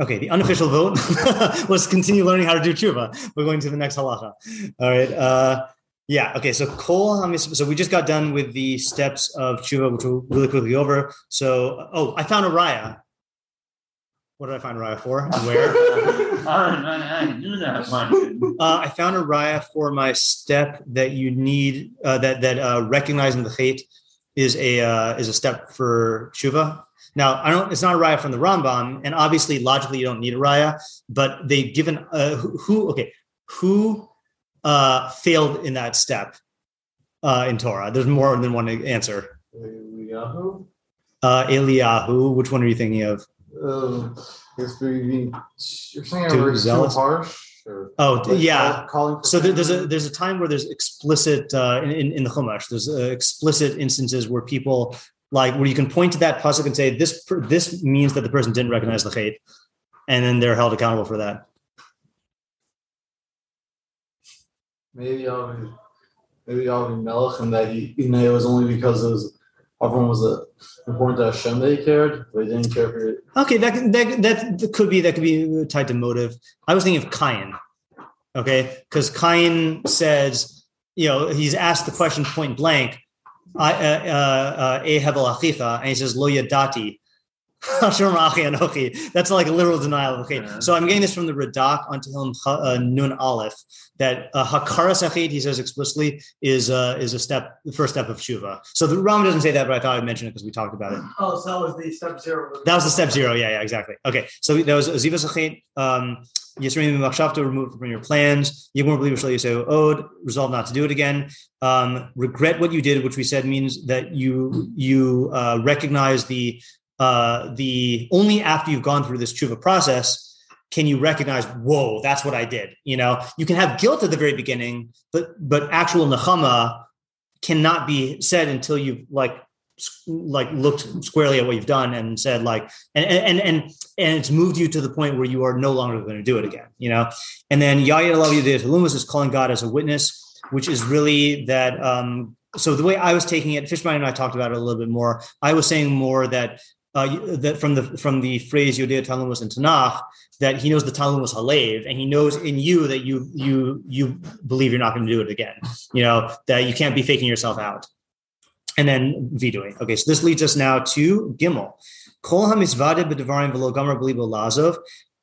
Okay, the unofficial vote was continue learning how to do tshuva. We're going to the next halacha. All right. Uh, yeah. Okay. So kol So we just got done with the steps of tshuva, which we'll really quickly over. So oh, I found a raya. What did I find a raya for? And where? I knew that one. Uh, I found a raya for my step that you need uh, that that uh, recognizing the hate is a uh, is a step for tshuva. Now, I don't. It's not a raya from the Rambam, and obviously, logically, you don't need a raya. But they've given uh, who, who okay who uh, failed in that step uh, in Torah? There's more than one answer. Eliyahu. Uh, Eliyahu. Which one are you thinking of? Uh, you're saying Too too, zealous? too harsh. Or Oh, like yeah. calling So there, there's a there's a time where there's explicit uh, in, in in the Chumash. There's uh, explicit instances where people like where you can point to that pasuk and say this this means that the person didn't recognize the chait, and then they're held accountable for that. maybe I'll be maybe I'll be Melech and that he you know it was only because it was everyone was uh, important to Hashem that he cared, but he didn't care for it. Okay, that that that could be that could be tied to motive. I was thinking of Cain. Okay, because Cain says, you know, he's asked the question point blank, I uh, uh, uh, "Eh hevel achicha," and he says, "Lo yadati." Hashem ra'achi anochi. That's like a literal denial of the. Yeah. So I'm getting this from the Radak on Tehillim uh, Nun Aleph that uh, hakaras achid he says explicitly is uh, is a step, the first step of tshuva. So the Ram doesn't say that, but I thought I'd mention it because we talked about it. Oh, so that was the step zero. That was the step zero. Yeah, yeah, exactly. Okay, so that was Ziva Zachet. Um, Yisraelim Machshavta removed from your plans. You won't believe Shal Yisrael Ode. Resolve not to do it again. Um, regret what you did, which we said means that you you uh, recognize the uh, the only after you've gone through this tshuva process can you recognize whoa that's what i did you know you can have guilt at the very beginning but but actual nechama cannot be said until you've like like looked squarely at what you've done and said like and and and and it's moved you to the point where you are no longer going to do it again you know and then yaya Lumas is calling god as a witness which is really that um so the way i was taking it fishman and i talked about it a little bit more i was saying more that uh, that from the from the phrase Yodea Talmud in Tanakh, that he knows the Talmud was Halev, and he knows in you that you you you believe you're not going to do it again. You know that you can't be faking yourself out, and then vetoing. Okay, so this leads us now to Gimel. Kol hamizvade b'devarim v'lo b'libo lazov.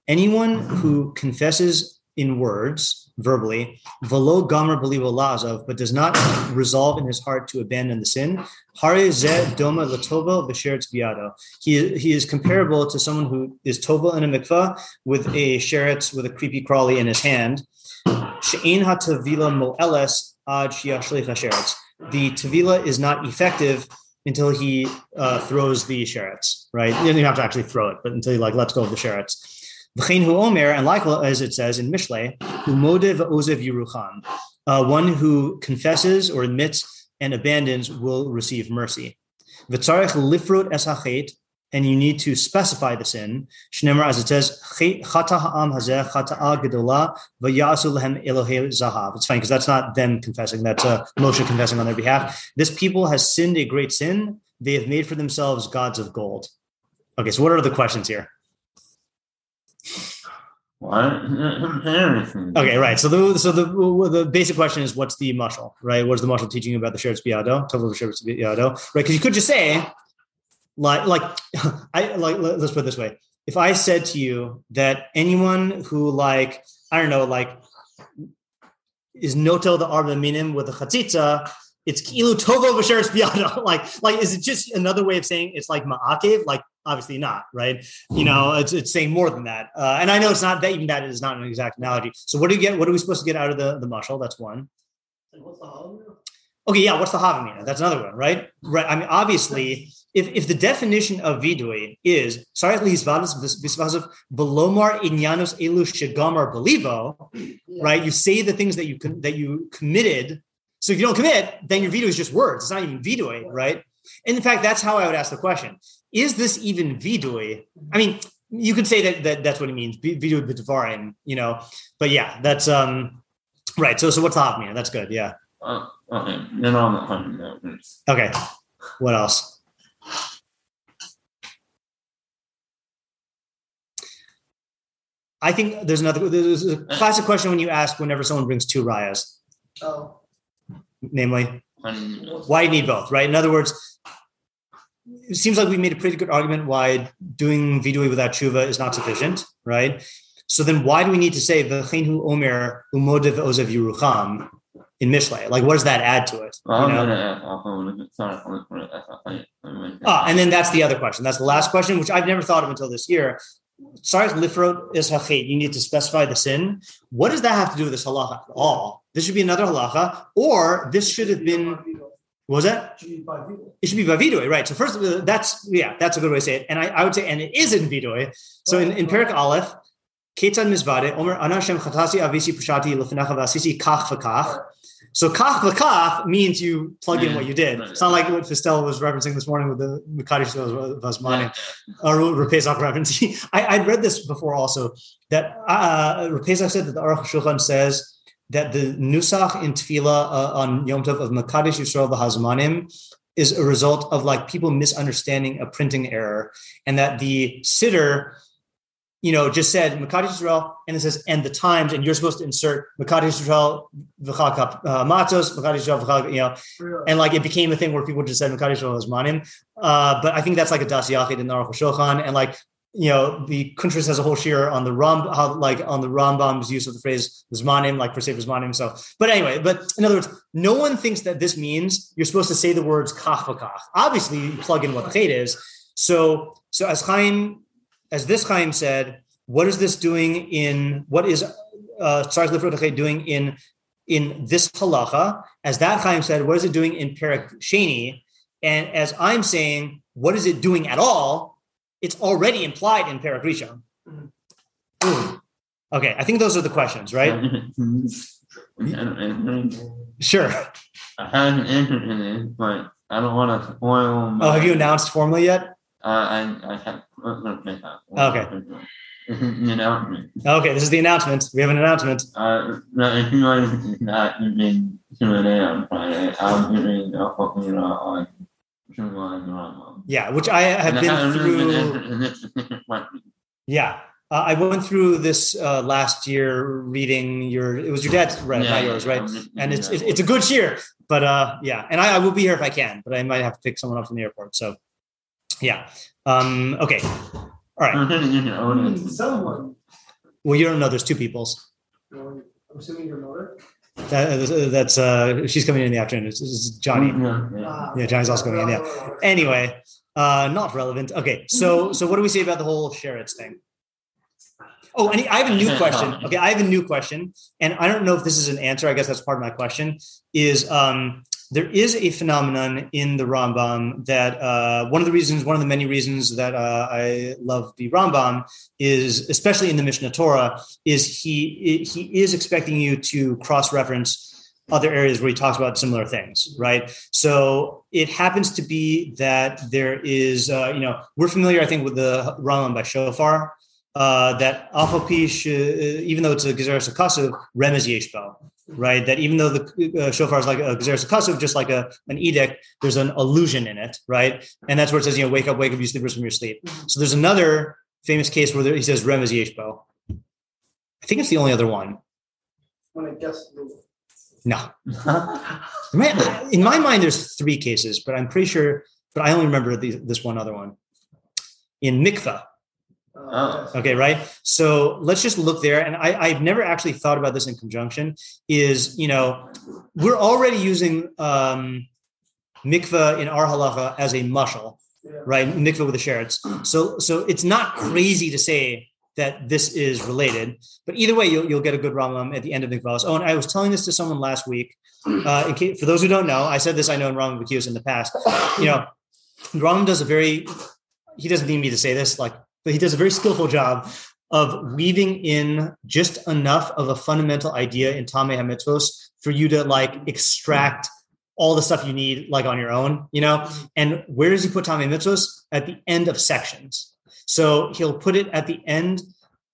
Anyone who confesses in words verbally v'lo b'libo lazov, but does not resolve in his heart to abandon the sin. Hare zeh doma latova v'sheretz biado he he is comparable to someone who is tova in a mikvah with a sheretz with a creepy crawly in his hand. She'ein hatavila mo'eles ad shiashlich hasheretz. The tavila is not effective until he uh, throws the sheretz, right? You don't have to actually throw it, but until he like lets go of the sheretz. V'chein hu omer, and likewise as it says in Mishle, ozev. Uh, one who confesses or admits and abandons will receive mercy. V'tzarech lifrut es and you need to specify the sin. Shnemer, as it says, chata ha'am hazeh chata'a gedola v'yasu lehem zahav. It's fine because that's not them confessing; that's uh, Moshe confessing on their behalf. This people has sinned a great sin; they have made for themselves gods of gold. Okay, so what are the questions here? What? Okay, right. So the so the the basic question is, what's the mushal, right? What's the mushal teaching you about the sheretz biado, total sheretz biado, right? Because you could just say, like, like, I like. let- Let's put it this way: if I said to you that anyone who like, I don't know, like, is notel the arba minim with a chatzitza, it's kilu tovo v'sheretz biado. Like, like, is it just another way of saying it's like ma'akev? Like, obviously not, right? you know it's, it's saying more than that uh, and i know it's not that even that is not an exact analogy so what do you get what are we supposed to get out of the the mushal that's one What's the holiday? okay yeah what's the havamina that's another one right right i mean obviously if, if the definition of vidui is sorry belomar inyanos elu shagamar belivo, right? You say the things that you con- that you committed. So if you don't commit, then your vidui is just words. It's not even vidui, right? And in fact, that's how I would ask the question: Is this even vidui? I mean, you could say that, that that's what it means, vidui b'dvarim, you know. But yeah, that's um right. So so what's the mean? That's good. Yeah. Uh, okay, then on the Okay. What else? I think there's another there's a classic question when you ask whenever someone brings two rayas. Oh. Namely, why you need both, right? In other words, it seems like we made a pretty good argument why doing vidui without tshuva is not sufficient, right? So then why do we need to say v'cheinu omer umodev ozev yerucham in Mishle? Like, what does that add to it? You know? Ah, and then that's the other question. That's the last question, which I've never thought of until this year. Sorry, lifrot is hachit. You need to specify the sin. What does that have to do with this halacha at all? This should be another halacha, or this should have been. What was that? It should be by right? So first, uh, that's yeah, that's a good way to say it. And I, I would say, and it is in vidui. So in, in Perik Aleph, Ketan Mizvade, Omer Anashem Chatasi Avisi Pushati Lefinacha Vasisi Kach V'Kach. So kach v'kach means you plug in what you did. It's not like what Fistel was referencing this morning with the Makadish Vasmani or Rapezak reference. I, would read this before also that uh, Rapezak said that the Aruch Shulchan says that the nusach in tefillah uh, on Yom Tov of Makadish Yisrael v'Hazmanim is a result of like people misunderstanding a printing error, and that the sitter you know, just said Makati Israel, and it says and the times, and you're supposed to insert Makati Israel v'chakap uh, matzos, Makati Israel you know, and like it became a thing where people just said Makati Israel is manim. Uh, but I think that's like a das yachid in Aruch Shulchan, and like you know, the Kuntras has a whole shear on the Ram, how like on the Rambam's use of the phrase zmanim, like for Sefer zmanim. So, but anyway, but in other words, no one thinks that this means you're supposed to say the words kach v'kach. Obviously, you plug in what the chait is. So, so as Chaim as this Chaim said, what is this doing in what is uh doing in in this halacha? As that Chaim said, what is it doing in Perak Sheni? And as I'm saying, what is it doing at all? It's already implied in Perak Rishon. Okay, I think those are the questions, right? sure. I haven't it, but I don't want to spoil. Oh, have you announced formally yet? Uh, I, I have. Okay. announcement. Okay, this is the announcement. We have an announcement. Uh, no, if you guys not been tuning in on Friday, I'm doing a fucking on yeah, which I have been through. yeah, uh, I went through this uh, last year reading your. It was your dad's, right? Yeah, not yours, right? And it's it's a good year, but uh, yeah, and I, I will be here if I can, but I might have to pick someone up from the airport. So yeah. Um, okay. All right. Someone. Well, you don't know. There's two peoples. I'm assuming your mother. That, that's uh, she's coming in, in the afternoon. It's, it's Johnny. Ah. Yeah, Johnny's also coming in. Yeah. Anyway, uh, not relevant. Okay, so so what do we say about the whole Sheretz thing? Oh, and I have a new question. Okay, I have a new question, and I don't know if this is an answer. I guess that's part of my question. Is um, there is a phenomenon in the Rambam that uh, one of the reasons, one of the many reasons that uh, I love the Rambam is, especially in the Mishnah Torah, is he he is expecting you to cross reference other areas where he talks about similar things, right? So it happens to be that there is, uh, you know, we're familiar, I think, with the Rambam by Shofar. Uh, that Alpha Pish, uh, even though it's a Gezeres Akasu, Rem is Yeshbo right? That even though the uh, shofar is like a gezeres kasuf, just like a an edict, there's an illusion in it, right? And that's where it says, you know, wake up, wake up, you sleepers from your sleep. Mm-hmm. So there's another famous case where there, he says rem is yeshbo. I think it's the only other one. When I guess. No. in my mind, there's three cases, but I'm pretty sure, but I only remember the, this one other one. In mikvah, Oh. Okay, right. So let's just look there. And I, I've never actually thought about this in conjunction. Is you know, we're already using um, mikvah in our halacha as a mushal, yeah. right? Mikvah with the sherets. So so it's not crazy to say that this is related. But either way, you'll, you'll get a good Rambam at the end of mikvahs. Oh, and I was telling this to someone last week. Uh, case, for those who don't know, I said this I know in Rambam Bakios in the past. You know, Rambam does a very he doesn't need me to say this, like, but he does a very skillful job of weaving in just enough of a fundamental idea in Tameh HaMitzvos for you to like extract all the stuff you need like on your own, you know? And where does he put Tameh Mitzvos? At the end of sections. So he'll put it at the end,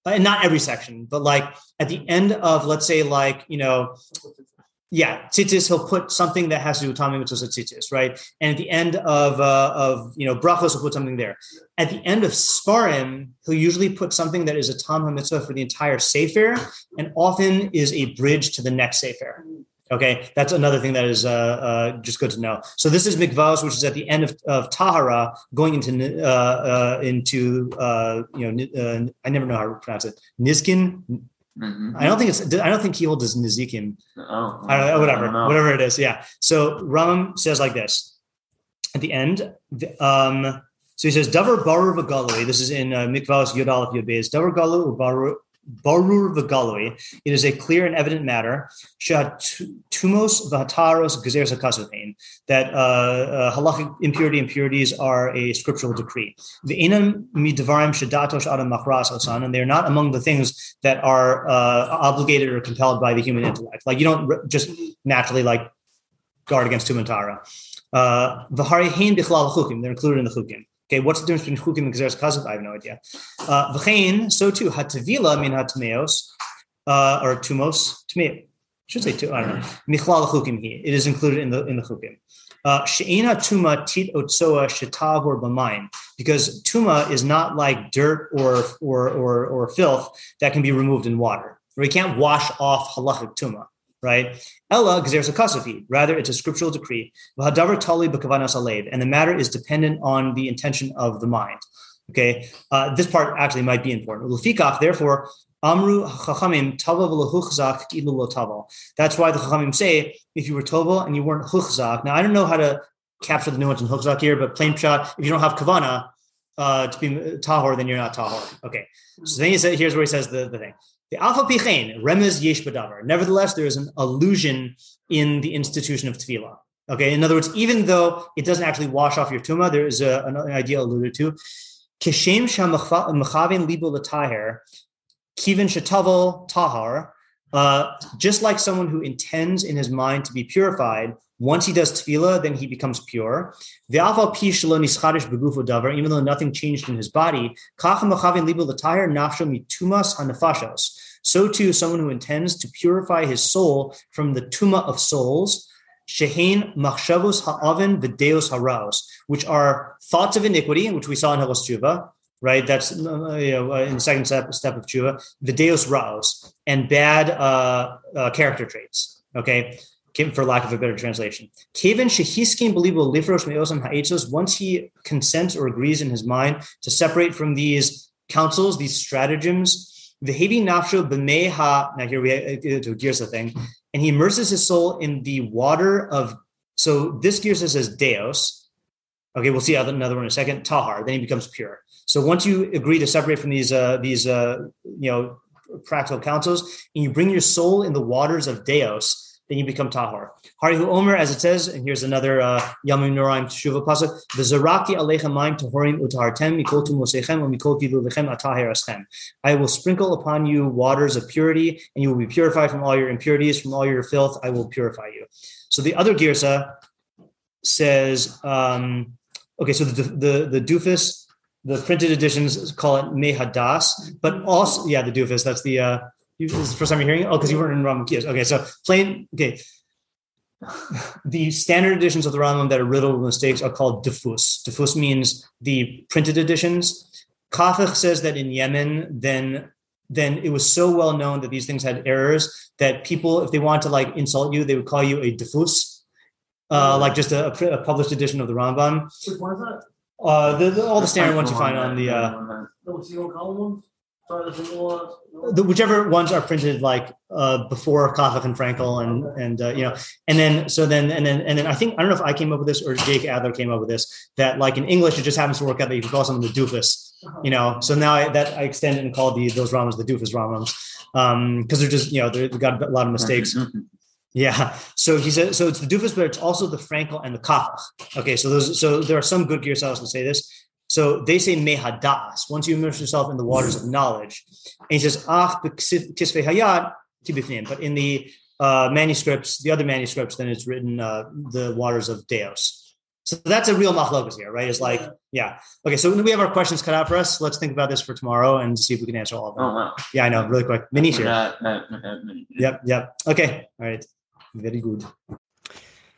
and not every section, but like at the end of, let's say, like, you know, yeah, tzitzis, he'll put something that has to do with Tameh Mitzvos at tzitzis, right? And at the end of, uh, of you know, brachos, he'll put something there. At the end of Sparim, he'll usually put something that is a Tam HaMitzvah for the entire Sefer, and often is a bridge to the next Sefer. Okay, that's another thing that is uh, uh, just good to know. So this is mikvahs, which is at the end of, of Tahara, going into uh, uh, into uh, you know uh, I never know how to pronounce it. Nizkin. Mhm. I don't think it's. I don't think he holds as Nizikim. Oh, I don't whatever, don't know. whatever it is. Yeah. So Ram says like this at the end. Um, so he says, "Davar barur v'galui." This is in uh, Mikvahs Yod Aleph Yod Beis. Davar galu or barur v'galui. It is a clear and evident matter. Tumos v'hataros gezeres hakasopain. That uh, uh, halachic impurity impurities are a scriptural decree. The enam midvarim shadatosh adam machras osan, and they're not among the things that are uh, obligated or compelled by the human intellect. Like you don't just naturally like guard against tumantara. Uh, V'hari hein bichlal chukim, they're included in the chukim. Okay, what's the difference between chukim and gezeres kazav? I have no idea. Uh, V'chein, so too, hatavila min hatmeos, uh, or tumos, tmeo. Should say two, I don't know. Michlal chukim hi. It is included in the in the chukim. Uh, She'ena tuma tit otsoa shetav or b'mayim, because tuma is not like dirt or or or or filth that can be removed in water. We can't wash off halachic tuma, right? Ella gezeres kasafi. Rather, it's a scriptural decree. V'hadavar tali b'kavanas alev, and the matter is dependent on the intention of the mind. Okay, uh, this part actually might be important. Lefikach, therefore, amru chachamim tava v'lehuchzak ilu tava. That's why the chachamim say if you were toval and you weren't huchzak. Now I don't know how to capture the nuance in huchzak here, but plain shot. If you don't have kavana uh, to be tahor, then you're not tahor. Okay, so then he said, here's where he says the, the thing. The alpha pichein remez yesh badavar. Nevertheless, there is an illusion in the institution of tefillah. Okay, in other words, even though it doesn't actually wash off your tuma, there is a, an idea alluded to. Kishem shamachavin libo lataher, kivin shatavel tahar. Uh, just like someone who intends in his mind to be purified, once he does tevilah, then he becomes pure. Even though nothing changed in his body. So too, someone who intends to purify his soul from the tuma of souls, shehein machshavos ha'avin v'deos haraos, which are thoughts of iniquity, which we saw in Helos Tshuva, right? That's uh, you know, uh, in the second step, step of Tshuva, v'deos raos, and bad uh, uh, character traits, okay? For lack of a better translation, Kevin shehiskin believable lifrosh meosam ha'etzos. Once he consents or agrees in his mind to separate from these counsels, these stratagems, the Vehevi nafsho b'meha. Now here we to a girsa thing, and he immerses his soul in the water of. So this girsa says deos. Okay, we'll see another one in a second. Tahar. Then he becomes pure. So once you agree to separate from these uh, these uh, you know practical counsels, and you bring your soul in the waters of deos, then you become tahar. Harihu Omer, as it says, and here's another uh, Yamim Noraim Teshuva pasuk: The zaraki alechem mayim tahorim utahartem mikol tumosechem mikol kivulechem atahir aschem. I will sprinkle upon you waters of purity, and you will be purified from all your impurities, from all your filth. I will purify you. So the other girsa says, um, okay, so the the the doofus, the printed editions call it mehadas, but also yeah, the doofus. That's the uh, you, this is the first time you're hearing it? Oh, because you weren't in Rambam. Okay, so plain, okay. The standard editions of the Rambam that are riddled with mistakes are called diffus. Diffus means the printed editions. Kafich says that in Yemen, then then it was so well known that these things had errors that people, if they wanted to like insult you, they would call you a diffus, uh, like just a, a published edition of the Rambam. Which one is that? Uh, the, the, all the standard ones you find on the uh, The column ones? Sorry, the single ones? No? the whichever ones are printed like uh, before Kafich and Frankel and and uh, you know and then so then and then and then I think I don't know if I came up with this or Jake Adler came up with this that like in English it just happens to work out that you can call someone the doofus you know so now I, that I extend it and call the those Rambams the doofus Rambams um because they're just you know they're- they've got a lot of mistakes Yeah. So he said, so it's the doofus, but it's also the Frankel and the kafach. Okay. So those, so there are some good gear styles who say this. So they say mehadas. Once you immerse yourself in the waters of knowledge, and he says ach kisve hayat tibifnim. But in the uh, manuscripts, the other manuscripts, then it's written uh, the waters of Deos. So that's a real machlokas here, right? It's like, yeah. Okay, so we have our questions cut out for us. Let's think about this for tomorrow and see if we can answer all of them. Oh wow. Yeah, I know, really quick. Mini here. That, that, that, Yep, yep. Okay, all right. Very good.